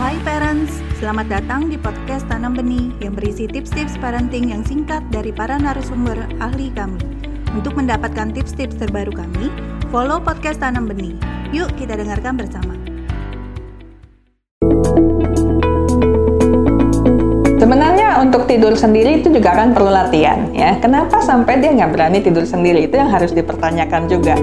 Hai parents, selamat datang di podcast Tanam Benih yang berisi tips-tips parenting yang singkat dari para narasumber ahli kami. Untuk mendapatkan tips-tips terbaru kami, follow podcast Tanam Benih. Yuk kita dengarkan bersama. Sebenarnya untuk tidur sendiri itu juga kan perlu latihan ya. Kenapa sampai dia nggak berani tidur sendiri itu yang harus dipertanyakan juga.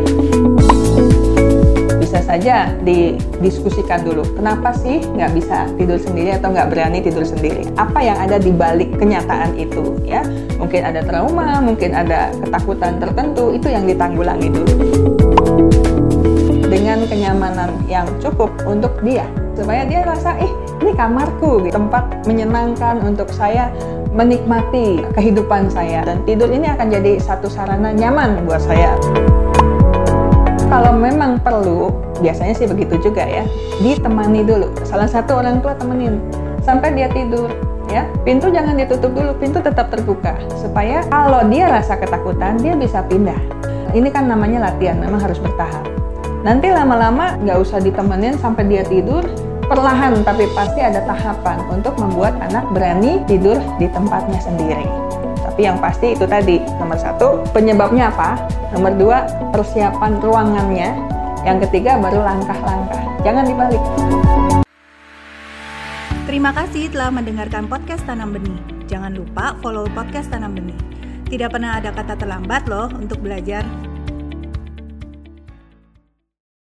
Bisa saja didiskusikan dulu. Kenapa sih nggak bisa tidur sendiri atau nggak berani tidur sendiri? Apa yang ada di balik kenyataan itu ya? Mungkin ada trauma, mungkin ada ketakutan tertentu. Itu yang ditanggulangi dulu dengan kenyamanan yang cukup untuk dia supaya dia rasa eh ini kamarku gitu. tempat menyenangkan untuk saya menikmati kehidupan saya dan tidur ini akan jadi satu sarana nyaman buat saya kalau memang perlu biasanya sih begitu juga ya. Ditemani dulu. Salah satu orang tua temenin. Sampai dia tidur ya. Pintu jangan ditutup dulu pintu tetap terbuka. Supaya kalau dia rasa ketakutan dia bisa pindah. Ini kan namanya latihan memang harus bertahap. Nanti lama-lama nggak usah ditemenin sampai dia tidur perlahan tapi pasti ada tahapan untuk membuat anak berani tidur di tempatnya sendiri. Tapi yang pasti itu tadi, nomor satu, penyebabnya apa? Nomor dua, persiapan ruangannya. Yang ketiga, baru langkah-langkah. Jangan dibalik. Terima kasih telah mendengarkan podcast Tanam Benih. Jangan lupa follow podcast Tanam Benih. Tidak pernah ada kata terlambat loh untuk belajar.